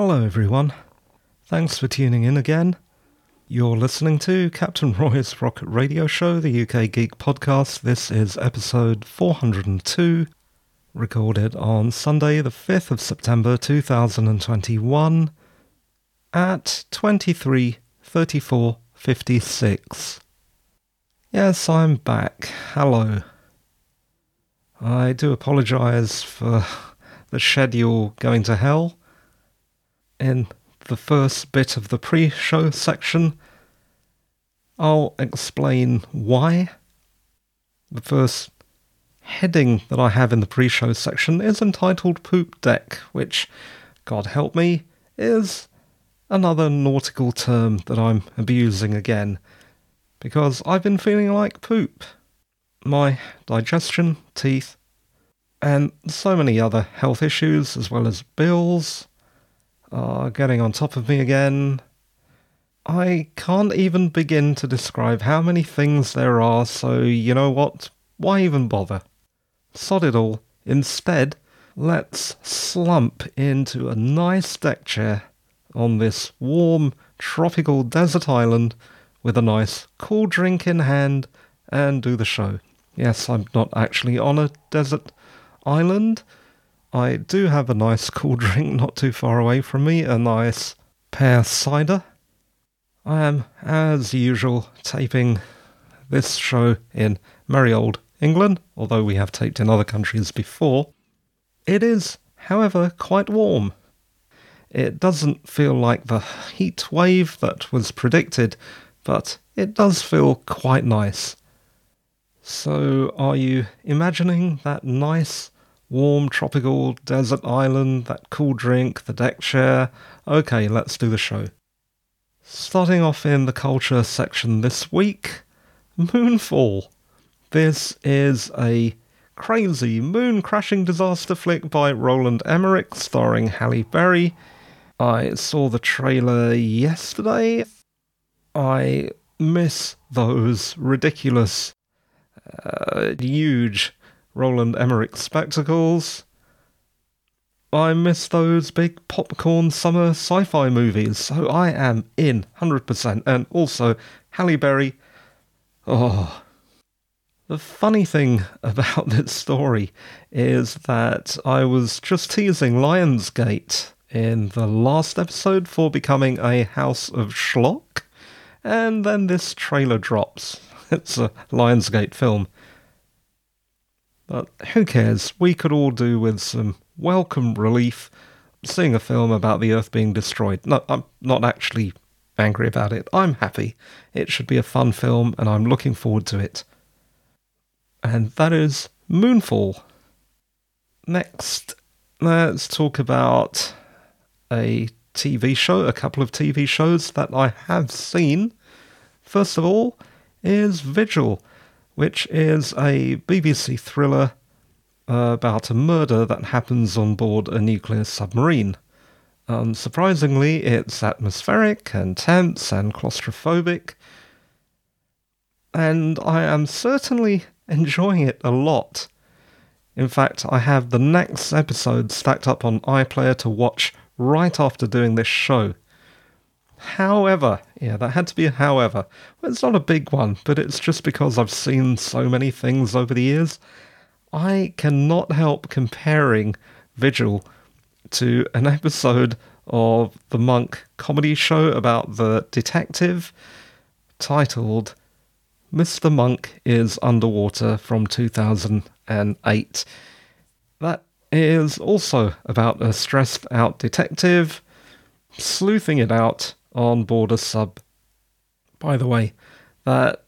Hello, everyone. Thanks for tuning in again. You're listening to Captain Roy's Rocket Radio Show, the UK Geek podcast. This is episode 402, recorded on Sunday, the 5th of September 2021 at 23:34:56. Yes, I'm back. Hello. I do apologise for the schedule going to hell. In the first bit of the pre show section, I'll explain why. The first heading that I have in the pre show section is entitled Poop Deck, which, God help me, is another nautical term that I'm abusing again, because I've been feeling like poop my digestion, teeth, and so many other health issues, as well as bills, are getting on top of me again. I can't even begin to describe how many things there are, so you know what? Why even bother? Sod it all. Instead, let's slump into a nice deck chair on this warm, tropical desert island with a nice cool drink in hand and do the show. Yes, I'm not actually on a desert island. I do have a nice cool drink not too far away from me, a nice pear cider. I am, as usual, taping this show in merry old England, although we have taped in other countries before. It is, however, quite warm. It doesn't feel like the heat wave that was predicted, but it does feel quite nice. So, are you imagining that nice, warm, tropical desert island, that cool drink, the deck chair? Okay, let's do the show. Starting off in the culture section this week Moonfall. This is a crazy moon crashing disaster flick by Roland Emmerich starring Halle Berry. I saw the trailer yesterday. I miss those ridiculous uh, huge Roland Emmerich spectacles. I miss those big popcorn summer sci fi movies, so I am in 100%. And also, Halle Berry. Oh. The funny thing about this story is that I was just teasing Lionsgate in the last episode for becoming a house of schlock, and then this trailer drops. it's a Lionsgate film. But who cares? We could all do with some welcome relief seeing a film about the Earth being destroyed. No, I'm not actually angry about it. I'm happy. It should be a fun film, and I'm looking forward to it. And that is Moonfall. Next, let's talk about a TV show, a couple of TV shows that I have seen. First of all, is Vigil, which is a BBC thriller uh, about a murder that happens on board a nuclear submarine. Unsurprisingly, it's atmospheric and tense and claustrophobic, and I am certainly enjoying it a lot. In fact, I have the next episode stacked up on iPlayer to watch right after doing this show. However, yeah, that had to be a however. Well, it's not a big one, but it's just because I've seen so many things over the years. I cannot help comparing Vigil to an episode of the Monk comedy show about the detective titled Mr. Monk is Underwater from 2008. That is also about a stressed out detective sleuthing it out on board a sub. By the way, that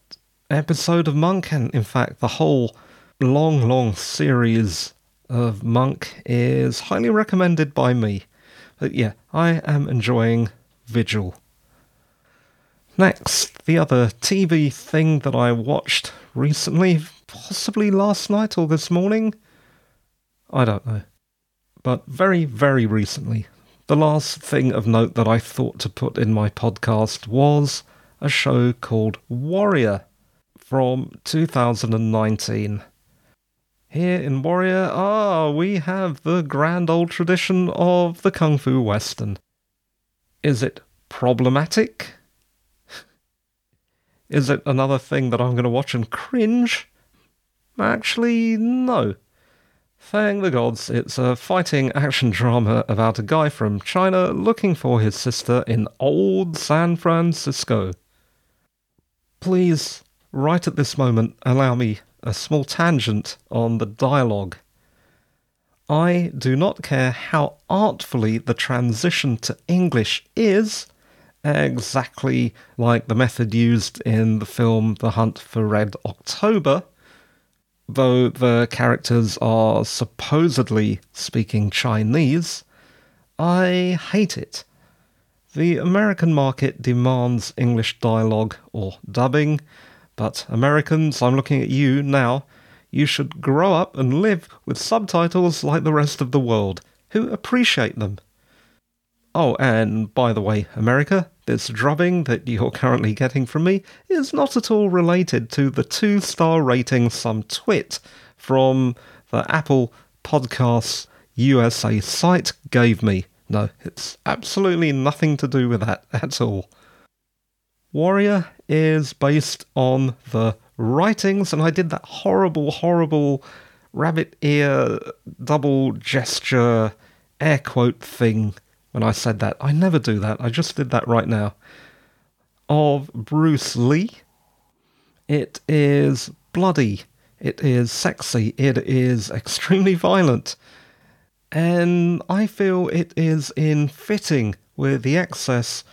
episode of Monk, and in fact the whole long, long series of Monk, is highly recommended by me. But yeah, I am enjoying Vigil. Next, the other TV thing that I watched recently, possibly last night or this morning. I don't know. But very, very recently, the last thing of note that I thought to put in my podcast was a show called Warrior from 2019. Here in Warrior, ah, we have the grand old tradition of the Kung Fu Western. Is it problematic? Is it another thing that I'm going to watch and cringe? Actually, no. Thank the gods, it's a fighting action drama about a guy from China looking for his sister in old San Francisco. Please, right at this moment, allow me a small tangent on the dialogue. I do not care how artfully the transition to English is, exactly like the method used in the film The Hunt for Red October though the characters are supposedly speaking Chinese, I hate it. The American market demands English dialogue or dubbing, but Americans, I'm looking at you now, you should grow up and live with subtitles like the rest of the world, who appreciate them. Oh, and by the way, America, this drubbing that you're currently getting from me is not at all related to the two star rating some twit from the Apple Podcasts USA site gave me. No, it's absolutely nothing to do with that at all. Warrior is based on the writings, and I did that horrible, horrible rabbit ear double gesture air quote thing when I said that. I never do that. I just did that right now. Of Bruce Lee. It is bloody. It is sexy. It is extremely violent. And I feel it is in fitting with the excess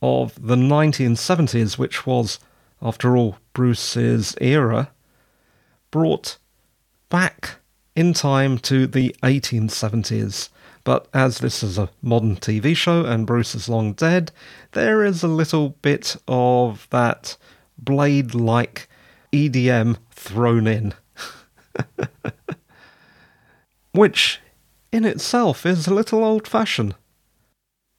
of the 1970s, which was, after all, Bruce's era, brought back in time to the 1870s. But as this is a modern TV show and Bruce is long dead, there is a little bit of that blade like EDM thrown in. Which in itself is a little old fashioned.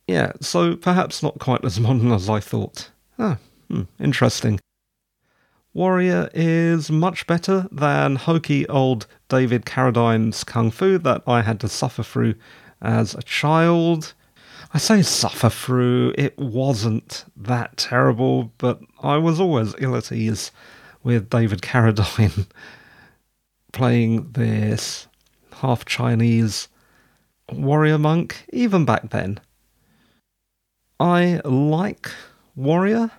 Yeah, so perhaps not quite as modern as I thought. Ah, hmm, interesting. Warrior is much better than hokey old David Carradine's Kung Fu that I had to suffer through as a child. I say suffer through, it wasn't that terrible, but I was always ill at ease with David Carradine playing this half Chinese warrior monk, even back then. I like Warrior,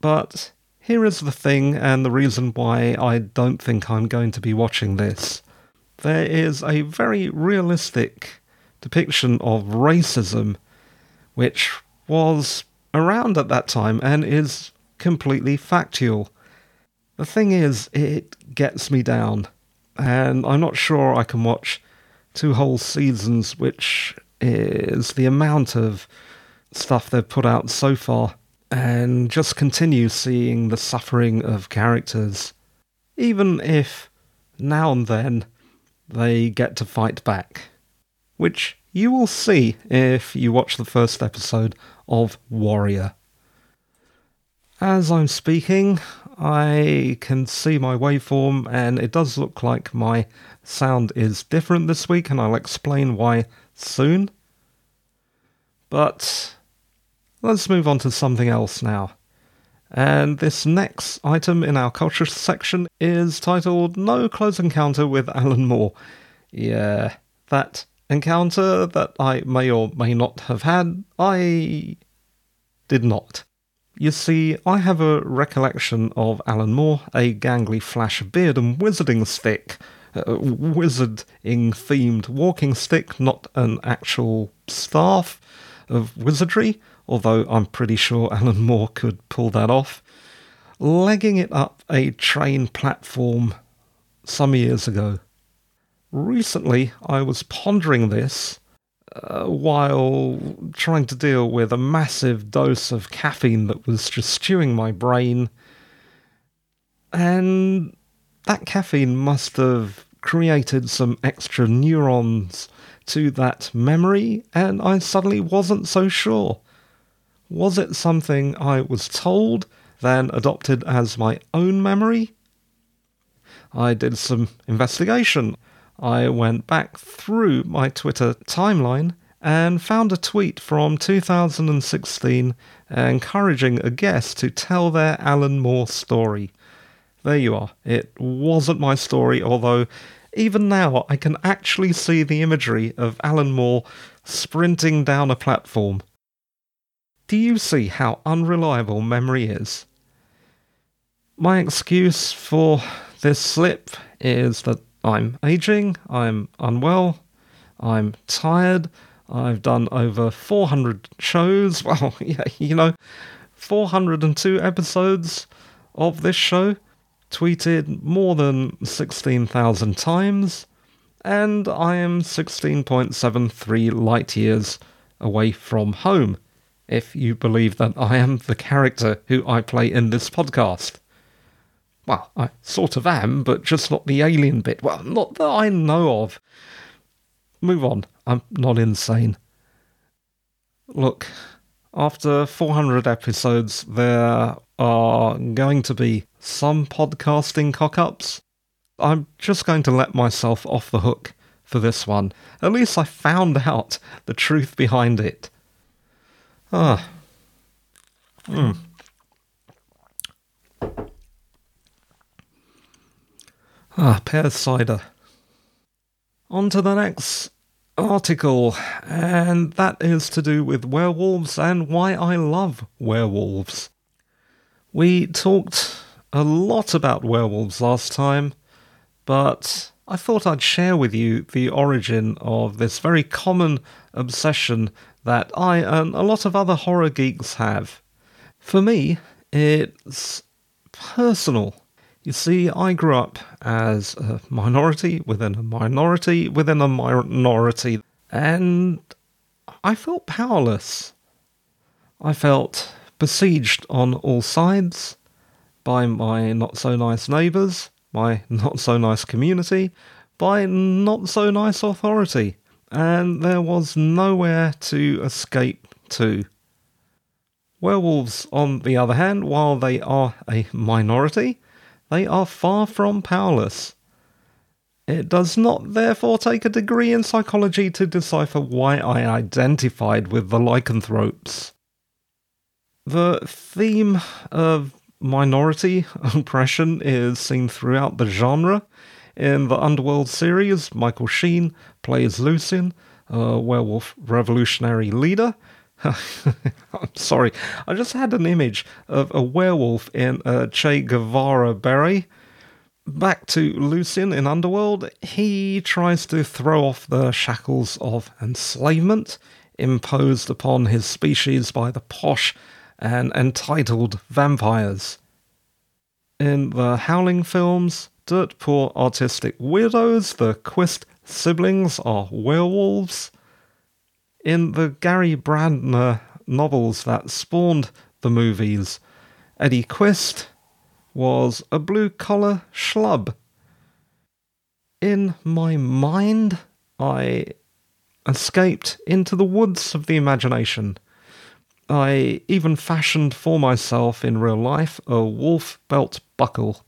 but here is the thing and the reason why I don't think I'm going to be watching this. There is a very realistic depiction of racism, which was around at that time and is completely factual. The thing is, it gets me down, and I'm not sure I can watch two whole seasons, which is the amount of stuff they've put out so far, and just continue seeing the suffering of characters, even if now and then they get to fight back which you will see if you watch the first episode of Warrior. As I'm speaking, I can see my waveform, and it does look like my sound is different this week, and I'll explain why soon. But let's move on to something else now. And this next item in our culture section is titled No Close Encounter with Alan Moore. Yeah, that encounter that I may or may not have had, I did not. You see, I have a recollection of Alan Moore, a gangly flash of beard and wizarding stick. A wizarding themed walking stick, not an actual staff of wizardry, although I'm pretty sure Alan Moore could pull that off. Legging it up a train platform some years ago recently I was pondering this uh, while trying to deal with a massive dose of caffeine that was just stewing my brain. And that caffeine must have created some extra neurons to that memory, and I suddenly wasn't so sure. Was it something I was told, then adopted as my own memory? I did some investigation I went back through my Twitter timeline and found a tweet from 2016 encouraging a guest to tell their Alan Moore story. There you are. It wasn't my story, although even now I can actually see the imagery of Alan Moore sprinting down a platform. Do you see how unreliable memory is? My excuse for this slip is that I'm aging, I'm unwell, I'm tired, I've done over 400 shows. Well, yeah, you know, 402 episodes of this show, tweeted more than 16,000 times, and I am 16.73 light years away from home, if you believe that I am the character who I play in this podcast. Well, I sort of am, but just not the alien bit. Well, not that I know of. Move on. I'm not insane. Look, after 400 episodes, there are going to be some podcasting cock ups. I'm just going to let myself off the hook for this one. At least I found out the truth behind it. Ah. Hmm. Ah, pear cider. On to the next article, and that is to do with werewolves and why I love werewolves. We talked a lot about werewolves last time, but I thought I'd share with you the origin of this very common obsession that I and a lot of other horror geeks have. For me, it's personal. You see, I grew up as a minority within a minority within a minority, and I felt powerless. I felt besieged on all sides by my not so nice neighbours, my not so nice community, by not so nice authority, and there was nowhere to escape to. Werewolves, on the other hand, while they are a minority, they are far from powerless. It does not therefore take a degree in psychology to decipher why I identified with the lycanthropes. The theme of minority oppression is seen throughout the genre. In the Underworld series, Michael Sheen plays Lucian, a werewolf revolutionary leader I'm sorry. I just had an image of a werewolf in a Che Guevara beret. Back to Lucian in Underworld, he tries to throw off the shackles of enslavement imposed upon his species by the posh and entitled vampires. In the Howling films, dirt poor artistic weirdos, the Quist siblings are werewolves in the Gary Brandner novels that spawned the movies, Eddie Quist was a blue collar schlub. In my mind, I escaped into the woods of the imagination. I even fashioned for myself in real life a wolf belt buckle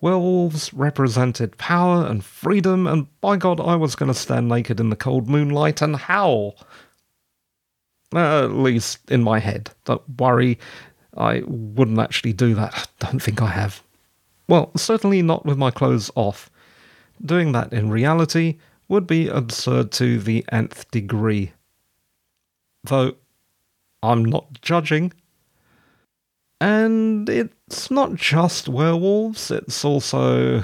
Werewolves represented power and freedom, and by God, I was going to stand naked in the cold moonlight and howl. Uh, at least in my head. Don't worry, I wouldn't actually do that. I don't think I have. Well, certainly not with my clothes off. Doing that in reality would be absurd to the nth degree. Though, I'm not judging. And it's not just werewolves, it's also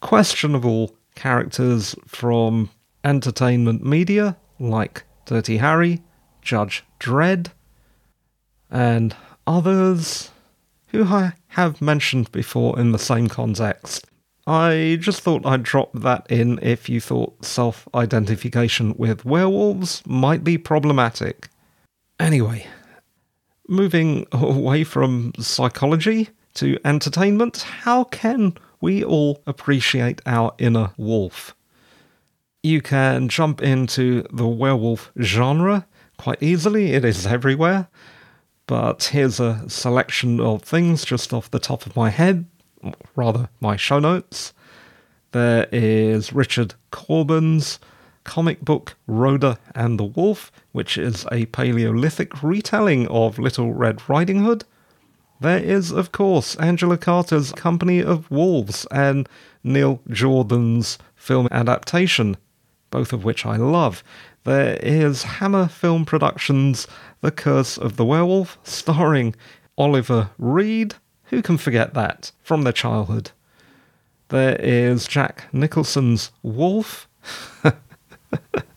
questionable characters from entertainment media like Dirty Harry, Judge Dredd, and others who I have mentioned before in the same context. I just thought I'd drop that in if you thought self identification with werewolves might be problematic. Anyway, moving away from psychology to entertainment, how can we all appreciate our inner wolf? You can jump into the werewolf genre quite easily, it is everywhere. But here's a selection of things just off the top of my head, rather, my show notes. There is Richard Corben's comic book Rhoda and the Wolf, which is a Paleolithic retelling of Little Red Riding Hood. There is, of course, Angela Carter's Company of Wolves and Neil Jordan's film adaptation, both of which I love. There is Hammer Film Productions' The Curse of the Werewolf, starring Oliver Reed. Who can forget that from their childhood? There is Jack Nicholson's Wolf.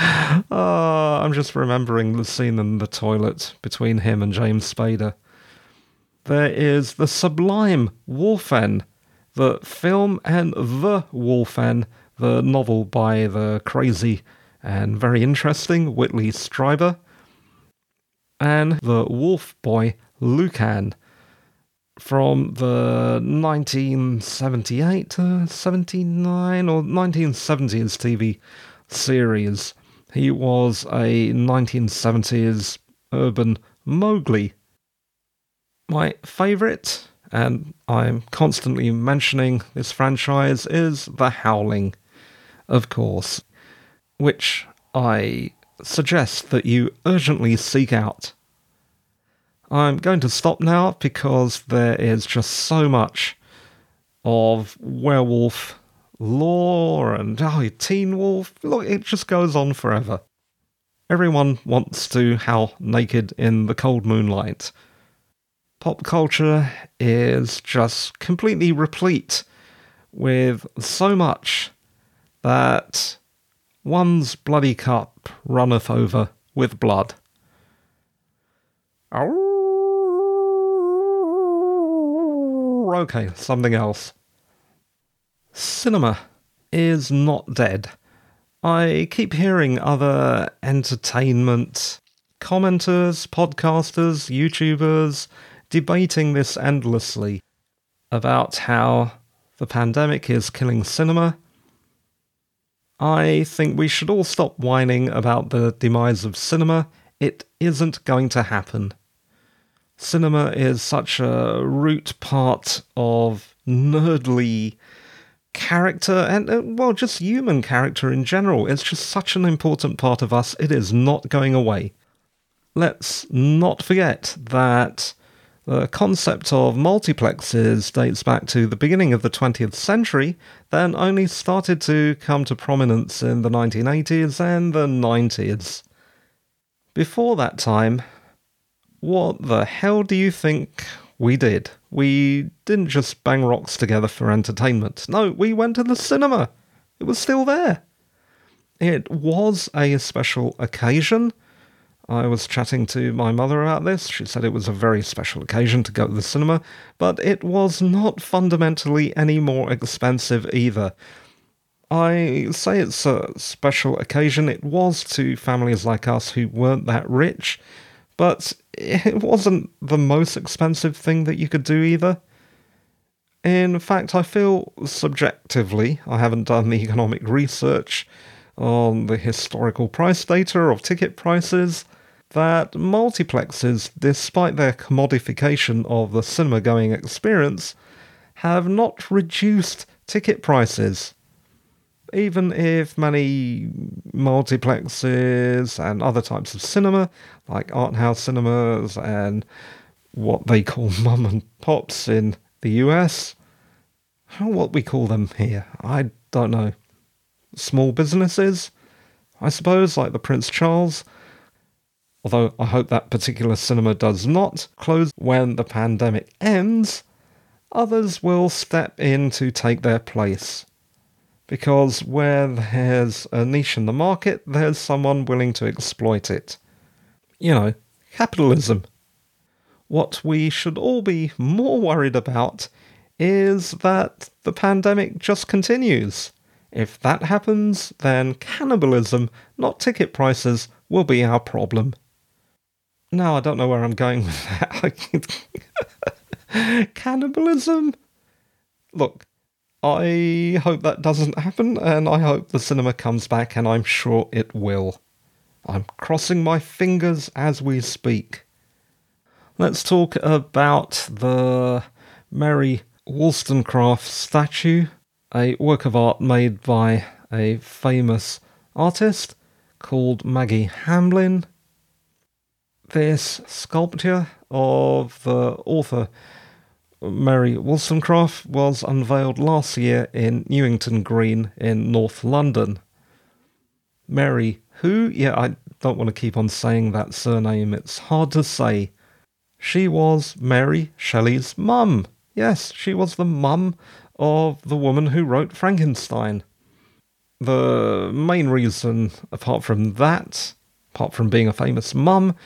oh, I'm just remembering the scene in the toilet between him and James Spader. There is the sublime Wolfen, the film, and The Wolfen, the novel by the crazy and very interesting Whitley Strieber, and the Wolf Boy Lucan from the 1978 to 79 or 1970s TV series. He was a 1970s urban Mowgli. My favourite, and I'm constantly mentioning this franchise, is The Howling, of course, which I suggest that you urgently seek out. I'm going to stop now because there is just so much of werewolf lore and oh, Teen Wolf. Look, it just goes on forever. Everyone wants to howl naked in the cold moonlight. Pop culture is just completely replete with so much that one's bloody cup runneth over with blood. Okay, something else. Cinema is not dead. I keep hearing other entertainment commenters, podcasters, YouTubers debating this endlessly about how the pandemic is killing cinema. I think we should all stop whining about the demise of cinema. It isn't going to happen. Cinema is such a root part of nerdly character and, uh, well, just human character in general. It's just such an important part of us. It is not going away. Let's not forget that the concept of multiplexes dates back to the beginning of the 20th century, then only started to come to prominence in the 1980s and the 90s. Before that time, what the hell do you think we did? We didn't just bang rocks together for entertainment. No, we went to the cinema. It was still there. It was a special occasion. I was chatting to my mother about this. She said it was a very special occasion to go to the cinema, but it was not fundamentally any more expensive either. I say it's a special occasion. It was to families like us who weren't that rich, but it wasn't the most expensive thing that you could do either. In fact, I feel subjectively, I haven't done the economic research on the historical price data of ticket prices, that multiplexes, despite their commodification of the cinema going experience, have not reduced ticket prices even if many multiplexes and other types of cinema, like art house cinemas and what they call mum and pops in the US, how what we call them here, I don't know. Small businesses, I suppose, like the Prince Charles. Although I hope that particular cinema does not close when the pandemic ends, others will step in to take their place because where there's a niche in the market, there's someone willing to exploit it. You know, capitalism. What we should all be more worried about is that the pandemic just continues. If that happens, then cannibalism, not ticket prices, will be our problem. Now, I don't know where I'm going with that. cannibalism? Look, I hope that doesn't happen, and I hope the cinema comes back, and I'm sure it will. I'm crossing my fingers as we speak. Let's talk about the Mary Wollstonecraft statue, a work of art made by a famous artist called Maggi Hambling. This sculpture of the author Mary Wollstonecraft was unveiled last year in Newington Green in North London. Mary, who, yeah, I don't want to keep on saying that surname, it's hard to say. She was Mary Shelley's mum. Yes, she was the mum of the woman who wrote Frankenstein. The main reason, apart from that, apart from being a famous mum,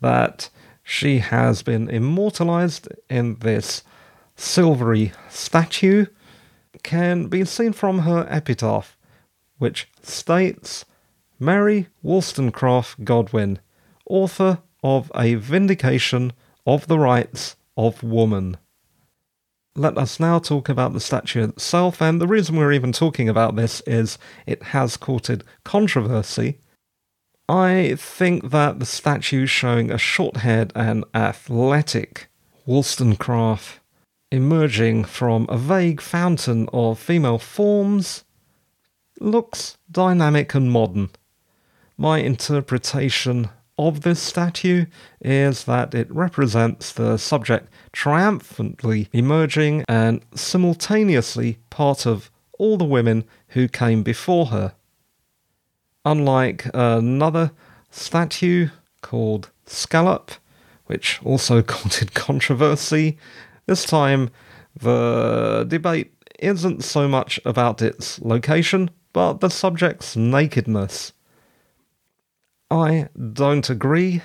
that she has been immortalized in this silvery statue can be seen from her epitaph, which states Mary Wollstonecraft Godwin, author of A Vindication of the Rights of Woman. Let us now talk about the statue itself, and the reason we're even talking about this is it has courted controversy. I think that the statue showing a short haired and athletic Wollstonecraft emerging from a vague fountain of female forms looks dynamic and modern. My interpretation of this statue is that it represents the subject triumphantly emerging and simultaneously part of all the women who came before her. Unlike another statue called Scallop, which also courted controversy, this time the debate isn't so much about its location, but the subject's nakedness. I don't agree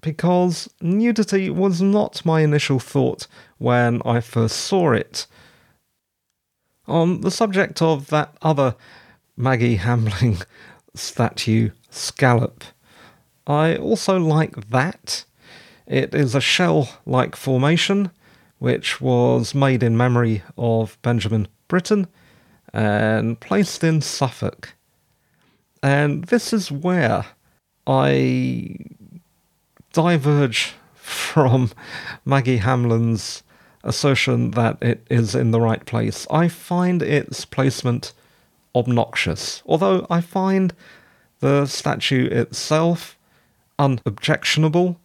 because nudity was not my initial thought when I first saw it. On the subject of that other Maggi Hambling statue, Scallop, I also like that. It is a shell like formation which was made in memory of Benjamin Britten and placed in Suffolk. And this is where I diverge from Maggi Hambling's assertion that it is in the right place. I find its placement obnoxious, although I find the statue itself unobjectionable.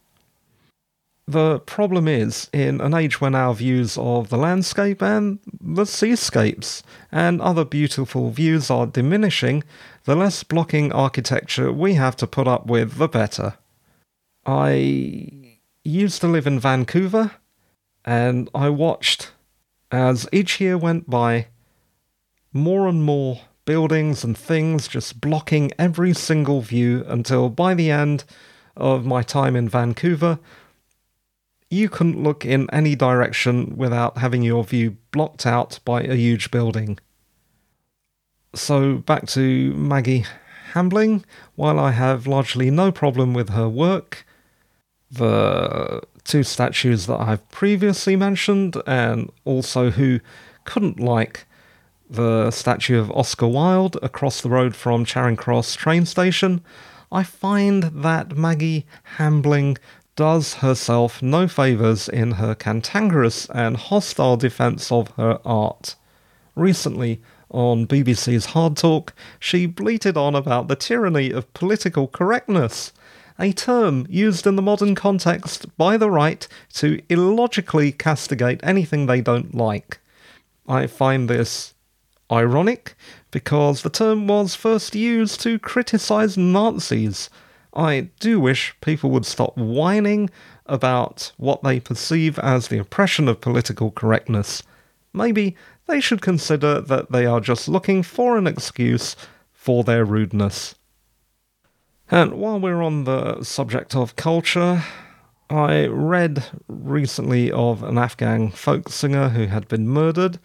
The problem is, in an age when our views of the landscape and the seascapes and other beautiful views are diminishing, the less blocking architecture we have to put up with, the better. I used to live in Vancouver, and I watched as each year went by, more and more buildings and things just blocking every single view until by the end of my time in Vancouver, you couldn't look in any direction without having your view blocked out by a huge building. So back to Maggi Hambling. While I have largely no problem with her work, the two statues that I've previously mentioned, and also who couldn't like the statue of Oscar Wilde across the road from Charing Cross train station, I find that Maggi Hambling does herself no favours in her cantankerous and hostile defence of her art. Recently, on BBC's Hard Talk, she bleated on about the tyranny of political correctness, a term used in the modern context by the right to illogically castigate anything they don't like. I find this ironic because the term was first used to criticise Nazis I do wish people would stop whining about what they perceive as the oppression of political correctness. Maybe they should consider that they are just looking for an excuse for their rudeness. And while we're on the subject of culture, I read recently of an Afghan folk singer who had been murdered.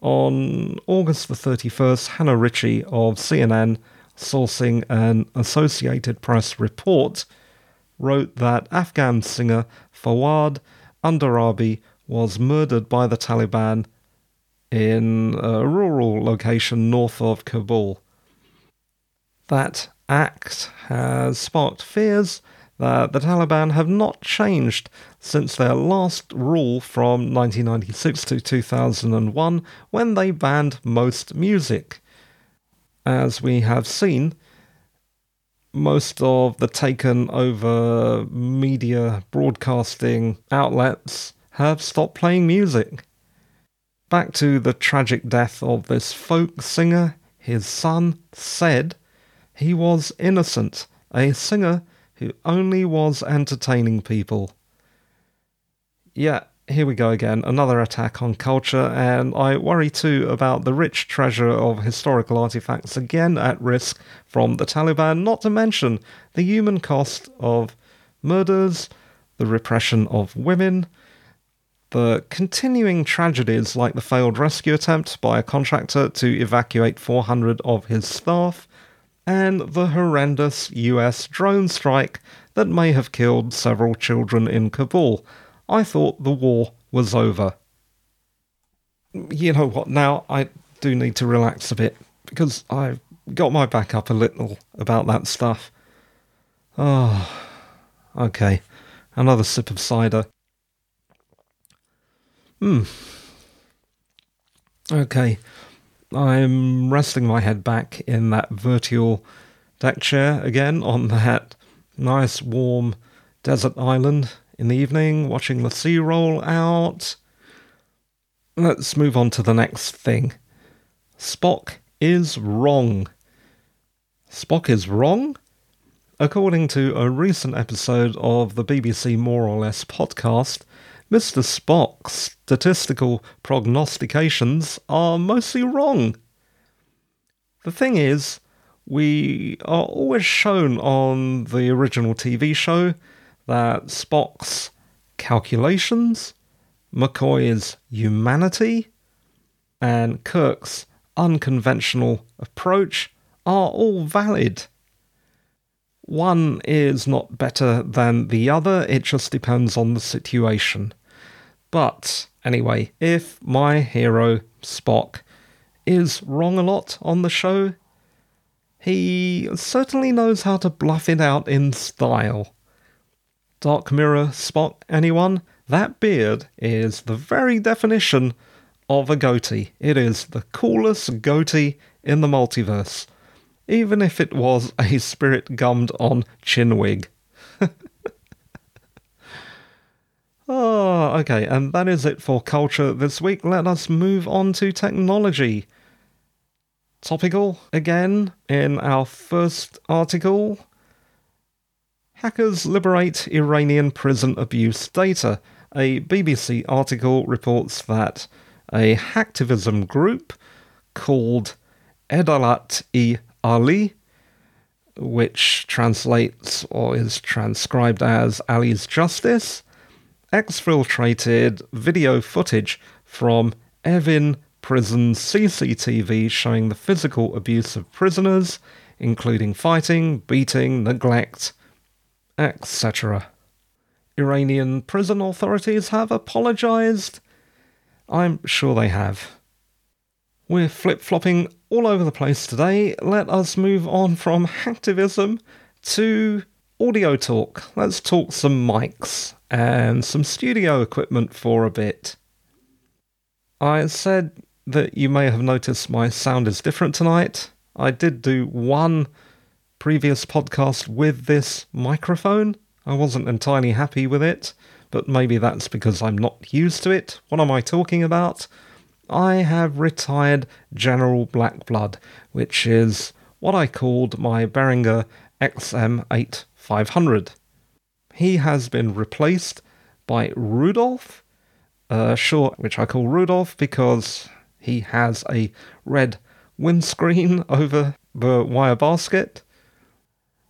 On August the 31st, Hannah Ritchie of CNN sourcing an Associated Press report, wrote that Afghan singer Fawad Andarabi was murdered by the Taliban in a rural location north of Kabul. That act has sparked fears that the Taliban have not changed since their last rule from 1996 to 2001 when they banned most music as we have seen, most of the taken over media broadcasting outlets have stopped playing music. Back to the tragic death of this folk singer, his son said he was innocent, a singer who only was entertaining people. Yeah, here we go again, another attack on culture, and I worry too about the rich treasure of historical artifacts again at risk from the Taliban, not to mention the human cost of murders, the repression of women, the continuing tragedies like the failed rescue attempt by a contractor to evacuate 400 of his staff, and the horrendous US drone strike that may have killed several children in Kabul I thought the war was over. You know what? Now I do need to relax a bit because I've got my back up a little about that stuff. Oh, okay. Another sip of cider. Hmm. Okay. I'm resting my head back in that virtual deck chair again on that nice warm desert island in the evening, watching the sea roll out. Let's move on to the next thing. Spock is wrong. Spock is wrong? According to a recent episode of the BBC More or Less podcast, Mr. Spock's statistical prognostications are mostly wrong. The thing is, we are always shown on the original TV show that Spock's calculations, McCoy's humanity, and Kirk's unconventional approach are all valid. One is not better than the other, it just depends on the situation. But anyway, if my hero, Spock, is wrong a lot on the show, he certainly knows how to bluff it out in style. Dark Mirror Spock, anyone? That beard is the very definition of a goatee. It is the coolest goatee in the multiverse, even if it was a spirit gummed on chin wig. oh, okay, and that is it for culture this week. Let us move on to technology. Topical again in our first article Hackers liberate Iranian prison abuse data. A BBC article reports that a hacktivism group called Edalat-e Ali, which translates or is transcribed as Ali's Justice, exfiltrated video footage from Evin prison CCTV showing the physical abuse of prisoners, including fighting, beating, neglect, etc. Iranian prison authorities have apologized. I'm sure they have. We're flip flopping all over the place today. Let us move on from hacktivism to audio talk. Let's talk some mics and some studio equipment for a bit. I said that you may have noticed my sound is different tonight. I did do one previous podcast with this microphone. I wasn't entirely happy with it, but maybe that's because I'm not used to it. What am I talking about? I have retired General Black Blood, which is what I called my Behringer XM8500. He has been replaced by Rudolph, uh, Shure, which I call Rudolph because he has a red windscreen over the wire basket.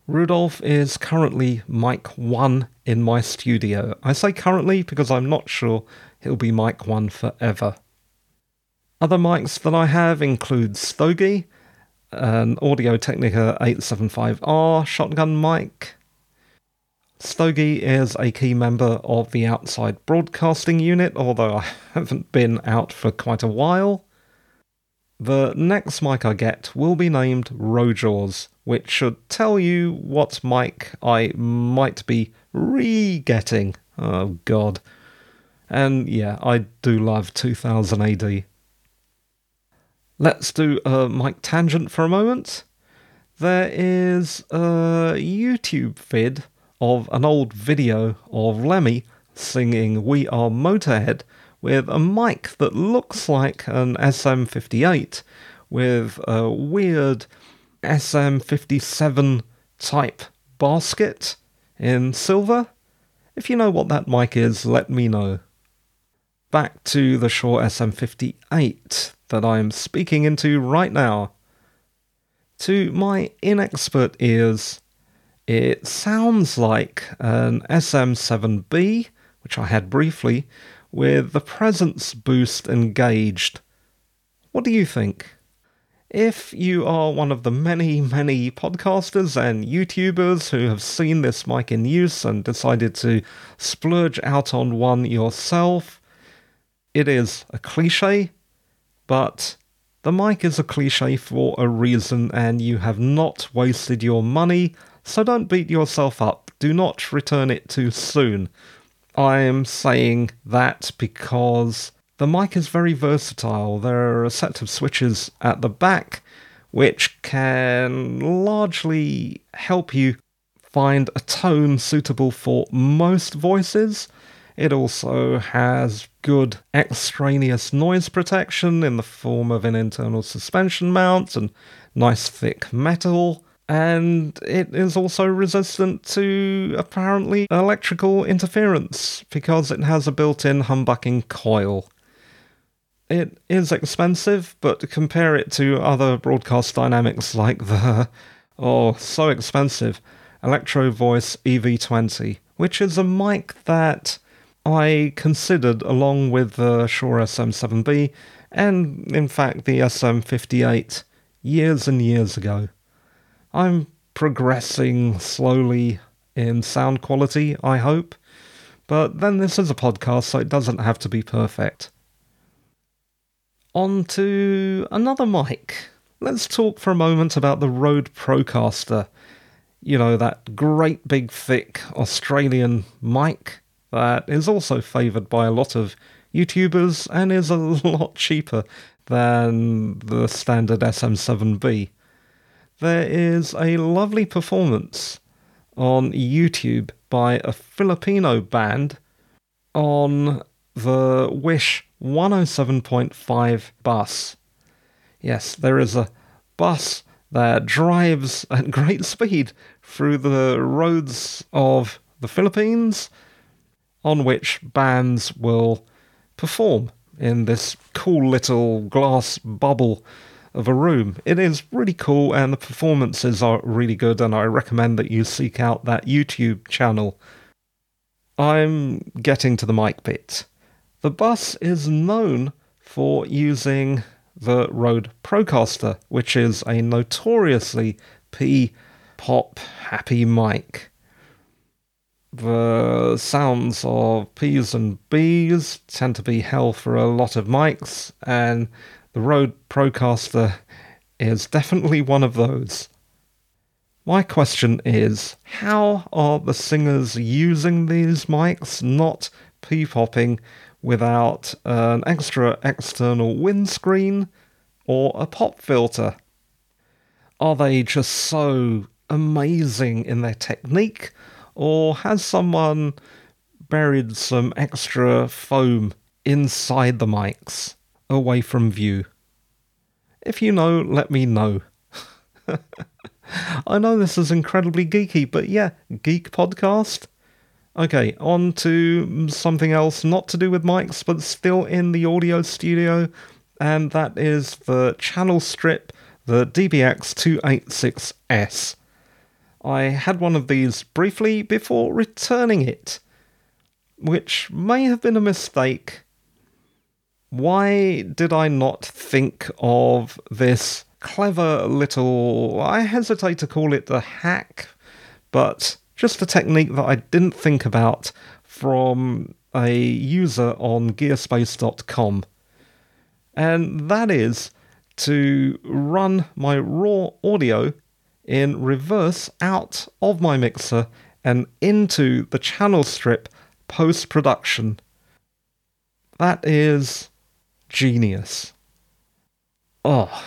Rudolph is currently mic 1 in my studio. I say currently because I'm not sure he'll be mic 1 forever. Other mics that I have include Stogie, an Audio Technica 875R shotgun mic. Stogie is a key member of the outside broadcasting unit, although I haven't been out for quite a while. The next mic I get will be named Rojaws, which should tell you what mic I might be re getting. Oh, God. And yeah, I do love 2000 AD. Let's do a mic tangent for a moment. there is a YouTube vid of an old video of Lemmy singing We Are Motorhead with a mic that looks like an SM58 with a weird SM57 type basket in silver. If you know what that mic is, let me know. Back to the Shure SM58 that I am speaking into right now. To my inexpert ears, it sounds like an SM7B, which I had briefly, with the presence boost engaged. What do you think? If you are one of the many, many podcasters and YouTubers who have seen this mic in use and decided to splurge out on one yourself, it is a cliche, but the mic is a cliche for a reason and you have not wasted your money, so don't beat yourself up. Do not return it too soon. I am saying that because the mic is very versatile. There are a set of switches at the back which can largely help you find a tone suitable for most voices. It also has good extraneous noise protection in the form of an internal suspension mount and nice thick metal and it is also resistant to apparently electrical interference because it has a built in humbucking coil. It is expensive, but compare it to other broadcast dynamics like the, oh, so expensive, Electro Voice EV20, which is a mic that I considered along with the Shure SM7B and, in fact, the SM58 years and years ago. I'm progressing slowly in sound quality, I hope. But then this is a podcast, so it doesn't have to be perfect. On to another mic. Let's talk for a moment about the Rode Procaster. You know, that great big thick Australian mic that is also favoured by a lot of YouTubers and is a lot cheaper than the standard SM7B there is a lovely performance on YouTube by a Filipino band on the Wish 107.5 bus. Yes, there is a bus that drives at great speed through the roads of the Philippines, on which bands will perform in this cool little glass bubble of a room. It is really cool, and the performances are really good, and I recommend that you seek out that YouTube channel. I'm getting to the mic bit. The bus is known for using the Rode Procaster, which is a notoriously P pop happy mic. The sounds of P's and B's tend to be hell for a lot of mics, and the Rode Procaster is definitely one of those. My question is how are the singers using these mics not p popping without an extra external windscreen or a pop filter? Are they just so amazing in their technique, or has someone buried some extra foam inside the mics? Away from view? If you know, let me know. I know this is incredibly geeky, but yeah, geek podcast. Okay, on to something else, not to do with mics, but still in the audio studio, and that is the channel strip, the DBX286S. I had one of these briefly before returning it, which may have been a mistake why did I not think of this clever little. I hesitate to call it a hack, but just a technique that I didn't think about from a user on gearspace.com. And that is to run my raw audio in reverse out of my mixer and into the channel strip post production. That is genius. Oh,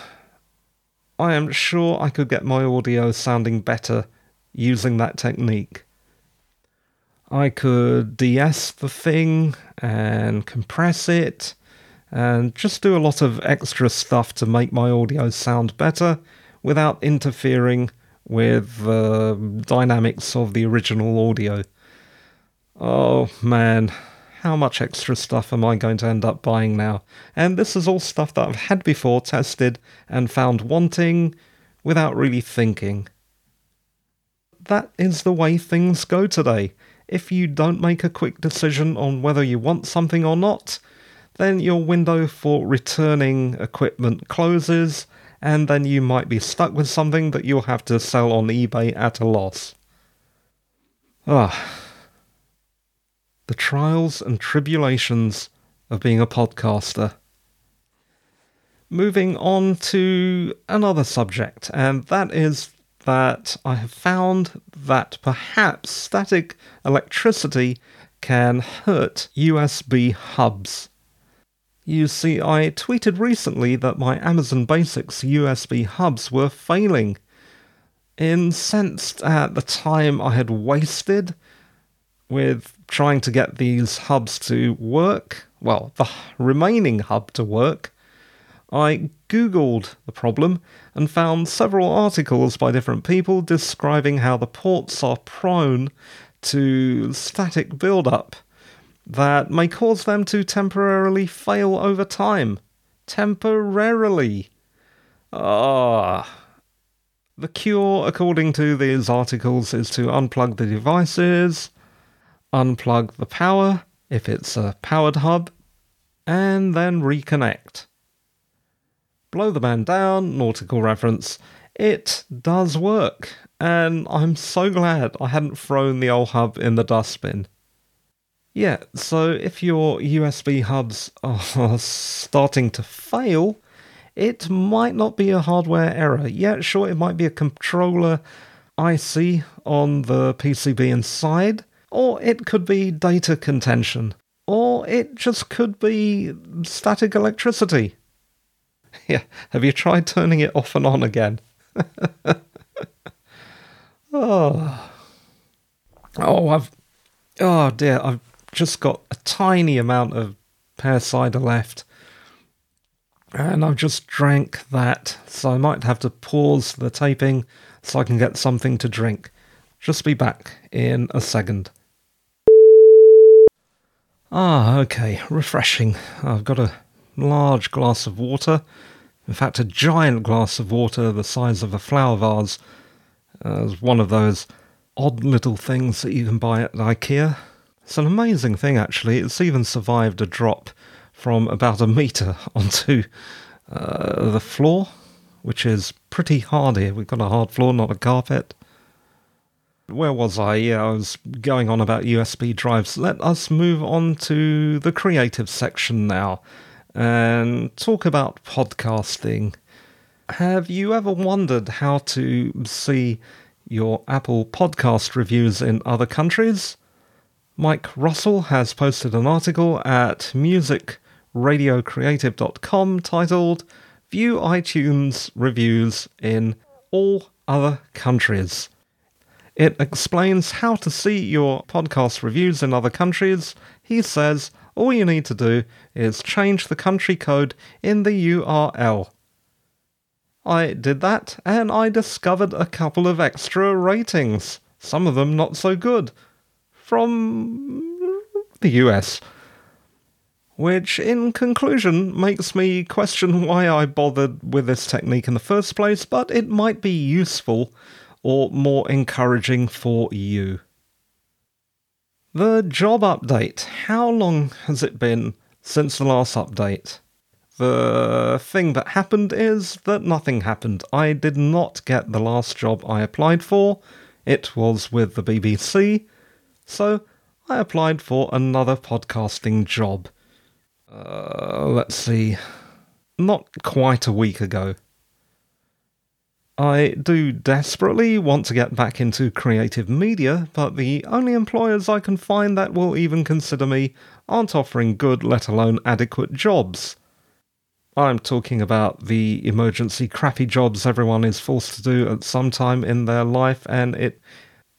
I am sure I could get my audio sounding better using that technique. I could de-ess the thing and compress it and just do a lot of extra stuff to make my audio sound better without interfering with the dynamics of the original audio. Oh man, how much extra stuff am I going to end up buying now? And this is all stuff that I've had before, tested, and found wanting without really thinking. That is the way things go today. If you don't make a quick decision on whether you want something or not, then your window for returning equipment closes, and then you might be stuck with something that you'll have to sell on eBay at a loss. Ah the trials and tribulations of being a podcaster. Moving on to another subject, and that is that I have found that perhaps static electricity can hurt USB hubs. You see, I tweeted recently that my Amazon Basics USB hubs were failing. Incensed at the time I had wasted with trying to get these hubs to work, well, the remaining hub to work, I googled the problem and found several articles by different people describing how the ports are prone to static build-up that may cause them to temporarily fail over time. Temporarily. Ah. The cure, according to these articles, is to unplug the devices, unplug the power if it's a powered hub, and then reconnect. Blow the man down, nautical reference. It does work, and I'm so glad I hadn't thrown the old hub in the dustbin. Yeah, so if your USB hubs are starting to fail, it might not be a hardware error. Yeah, sure, it might be a controller IC on the PCB inside, or it could be data contention. Or it just could be static electricity. Yeah, have you tried turning it off and on again? oh. Oh, I've. Oh dear, I've just got a tiny amount of pear cider left. And I've just drank that, so I might have to pause the taping so I can get something to drink. Just be back in a second. Ah, okay, refreshing. I've got a large glass of water. In fact, a giant glass of water the size of a flower vase. It's one of those odd little things that you can buy at IKEA. It's an amazing thing, actually. It's even survived a drop from about a metre onto uh, the floor, which is pretty hard here. We've got a hard floor, not a carpet. Where was I? Yeah, I was going on about USB drives. Let us move on to the creative section now and talk about podcasting. Have you ever wondered how to see your Apple podcast reviews in other countries? Mike Russell has posted an article at musicradiocreative.com titled View iTunes Reviews in All Other Countries. It explains how to see your podcast reviews in other countries. He says all you need to do is change the country code in the URL. I did that and I discovered a couple of extra ratings, some of them not so good, from the US. Which, in conclusion, makes me question why I bothered with this technique in the first place, but it might be useful or more encouraging for you. The job update. How long has it been since the last update? The thing that happened is that nothing happened. I did not get the last job I applied for. It was with the BBC. So I applied for another podcasting job. Uh, let's see. Not quite a week ago. I do desperately want to get back into creative media, but the only employers I can find that will even consider me aren't offering good, let alone adequate jobs. I'm talking about the emergency crappy jobs everyone is forced to do at some time in their life, and it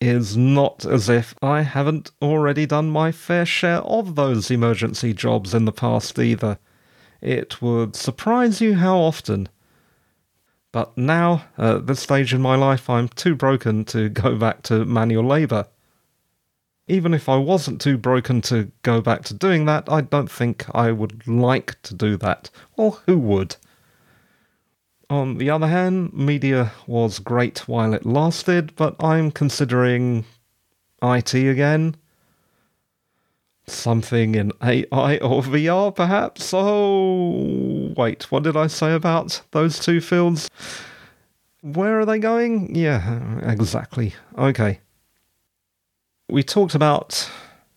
is not as if I haven't already done my fair share of those emergency jobs in the past either. It would surprise you how often. But now, at this stage in my life, I'm too broken to go back to manual labour. Even if I wasn't too broken to go back to doing that, I don't think I would like to do that. Or who would? On the other hand, media was great while it lasted, but I'm considering IT again. Something in AI or VR, perhaps? Oh, wait, what did I say about those two fields? Where are they going? Yeah, exactly. Okay. We talked about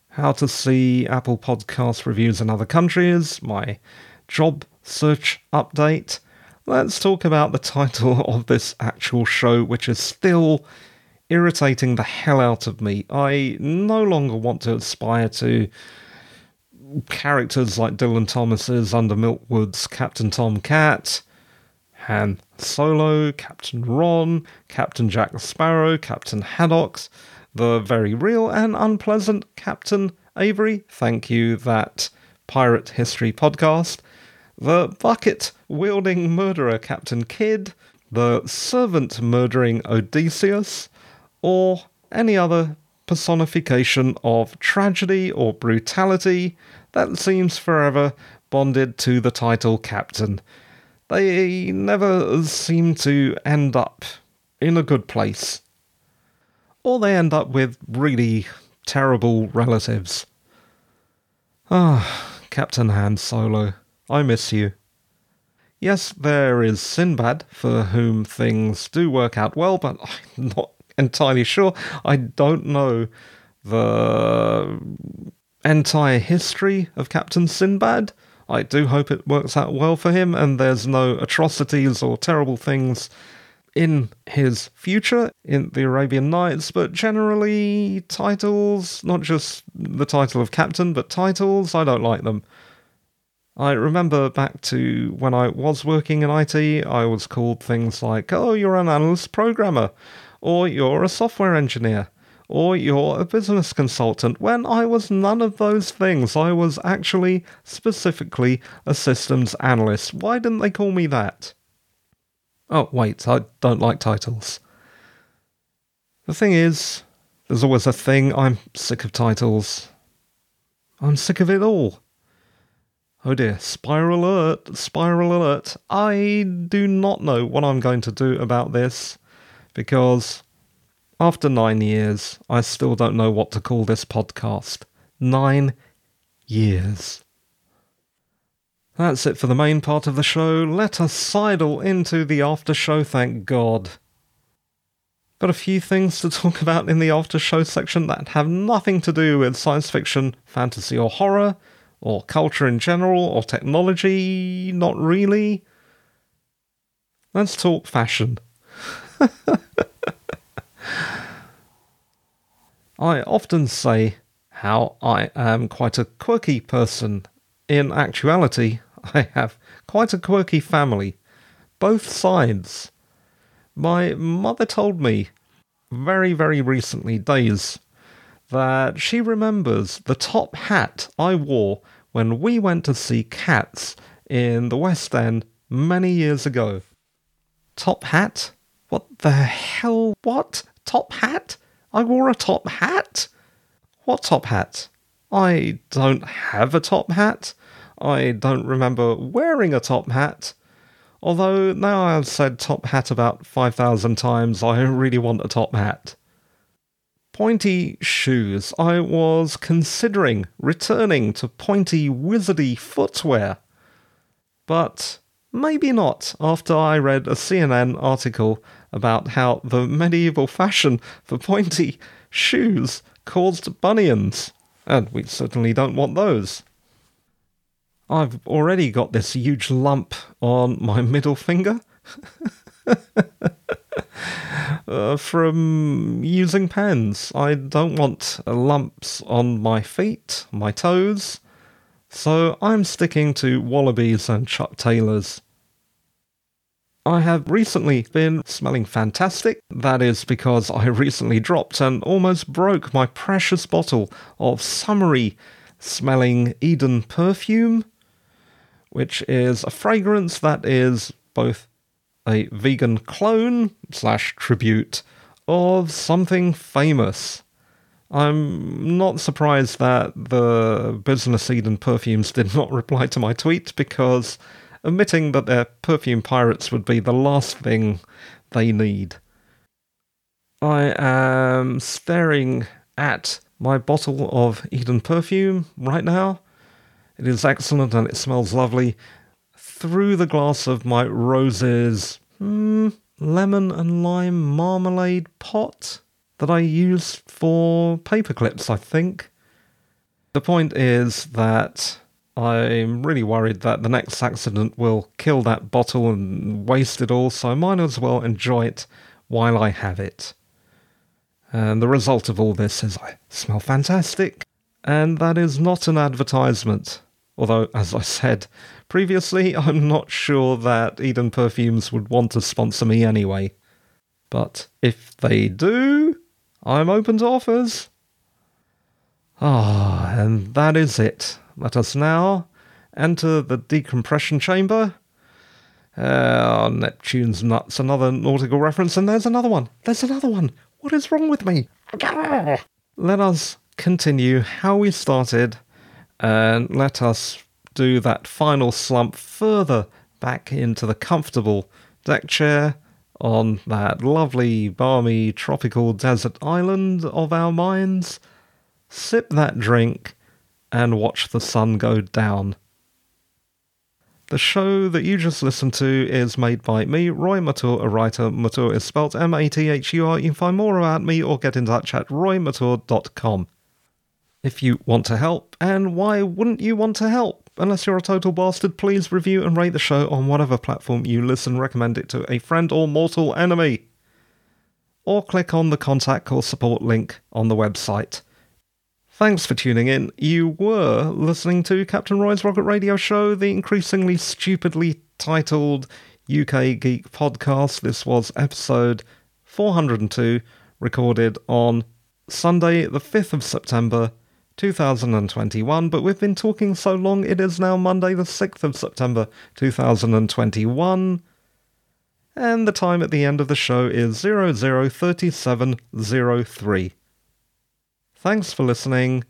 how to see Apple Podcast reviews in other countries, my job search update let's talk about the title of this actual show, which is still irritating the hell out of me. I no longer want to aspire to characters like Dylan Thomas's under Milk Wood's Captain Tom Cat, Han Solo, Captain Ron, Captain Jack Sparrow, Captain Haddock's, the very real and unpleasant Captain Avery. Thank you, that pirate history podcast. The bucket wielding murderer Captain Kidd, the servant murdering Odysseus, or any other personification of tragedy or brutality that seems forever bonded to the title Captain. They never seem to end up in a good place. Or they end up with really terrible relatives. Ah, Captain Han Solo. I miss you. Yes, there is Sinbad, for whom things do work out well, but I'm not entirely sure. I don't know the entire history of Captain Sinbad. I do hope it works out well for him and there's no atrocities or terrible things in his future in the Arabian Nights, but generally, titles, not just the title of Captain, but titles, I don't like them. I remember back to when I was working in IT, I was called things like, oh, you're an analyst programmer, or you're a software engineer, or you're a business consultant, when I was none of those things. I was actually specifically a systems analyst. Why didn't they call me that? Oh, wait, I don't like titles. The thing is, there's always a thing. I'm sick of titles. I'm sick of it all. Oh dear, spiral alert, spiral alert. I do not know what I'm going to do about this because after nine years, I still don't know what to call this podcast. Nine years. That's it for the main part of the show. Let us sidle into the after show, thank God. Got a few things to talk about in the after show section that have nothing to do with science fiction, fantasy, or horror or culture in general, or technology? Not really. Let's talk fashion. I often say how I am quite a quirky person. In actuality, I have quite a quirky family. Both sides. My mother told me very, very recently, days that she remembers the top hat I wore when we went to see Cats in the West End many years ago. Top hat? What the hell? What? Top hat? I wore a top hat? What top hat? I don't have a top hat. I don't remember wearing a top hat. Although now I've said top hat about 5,000 times, I really want a top hat pointy shoes, I was considering returning to pointy wizardy footwear. But maybe not after I read a CNN article about how the medieval fashion for pointy shoes caused bunions, and we certainly don't want those. I've already got this huge lump on my middle finger. uh, from using pens. I don't want lumps on my feet, my toes. So I'm sticking to Wallabies and Chuck Taylors. I have recently been smelling fantastic. That is because I recently dropped and almost broke my precious bottle of summery smelling Eden perfume, which is a fragrance that is both a vegan clone slash tribute of something famous. I'm not surprised that the Business Eden perfumes did not reply to my tweet because admitting that they're perfume pirates would be the last thing they need. I am staring at my bottle of Eden perfume right now. It is excellent and it smells lovely. Through the glass of my roses, hmm, lemon and lime marmalade pot that I use for paper clips, I think. The point is that I'm really worried that the next accident will kill that bottle and waste it all, so I might as well enjoy it while I have it. And the result of all this is I smell fantastic, and that is not an advertisement. Although, as I said previously, I'm not sure that Eden Perfumes would want to sponsor me anyway. But if they do, I'm open to offers. Ah, and that is it. Let us now enter the decompression chamber. Uh, Neptune's nuts, another nautical reference, and there's another one. There's another one. What is wrong with me? Let us continue how we started, and let us do that final slump further back into the comfortable deck chair on that lovely, balmy, tropical desert island of our minds. Sip that drink and watch the sun go down. The show that you just listened to is made by me, Roy Mathur, a writer. Mathur is spelled M A T H U R. You can find more about me or get in touch at roymathur.com. If you want to help, and why wouldn't you want to help? Unless you're a total bastard, please review and rate the show on whatever platform you listen. Recommend it to a friend or mortal enemy. Or click on the contact or support link on the website. Thanks for tuning in. You were listening to Captain Roy's Rocket Radio Show, the increasingly stupidly titled UK Geek podcast. This was episode 402, recorded on Sunday, the 5th of September 2021. But we've been talking so long, it is now Monday, the 6th of September 2021. And the time at the end of the show is 003703. Thanks for listening.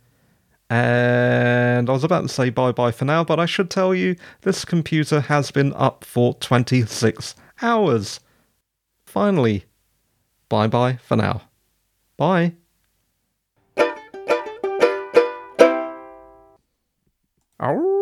And I was about to say bye bye for now, but I should tell you this computer has been up for 26 hours. Finally, bye bye for now. Bye. Oh.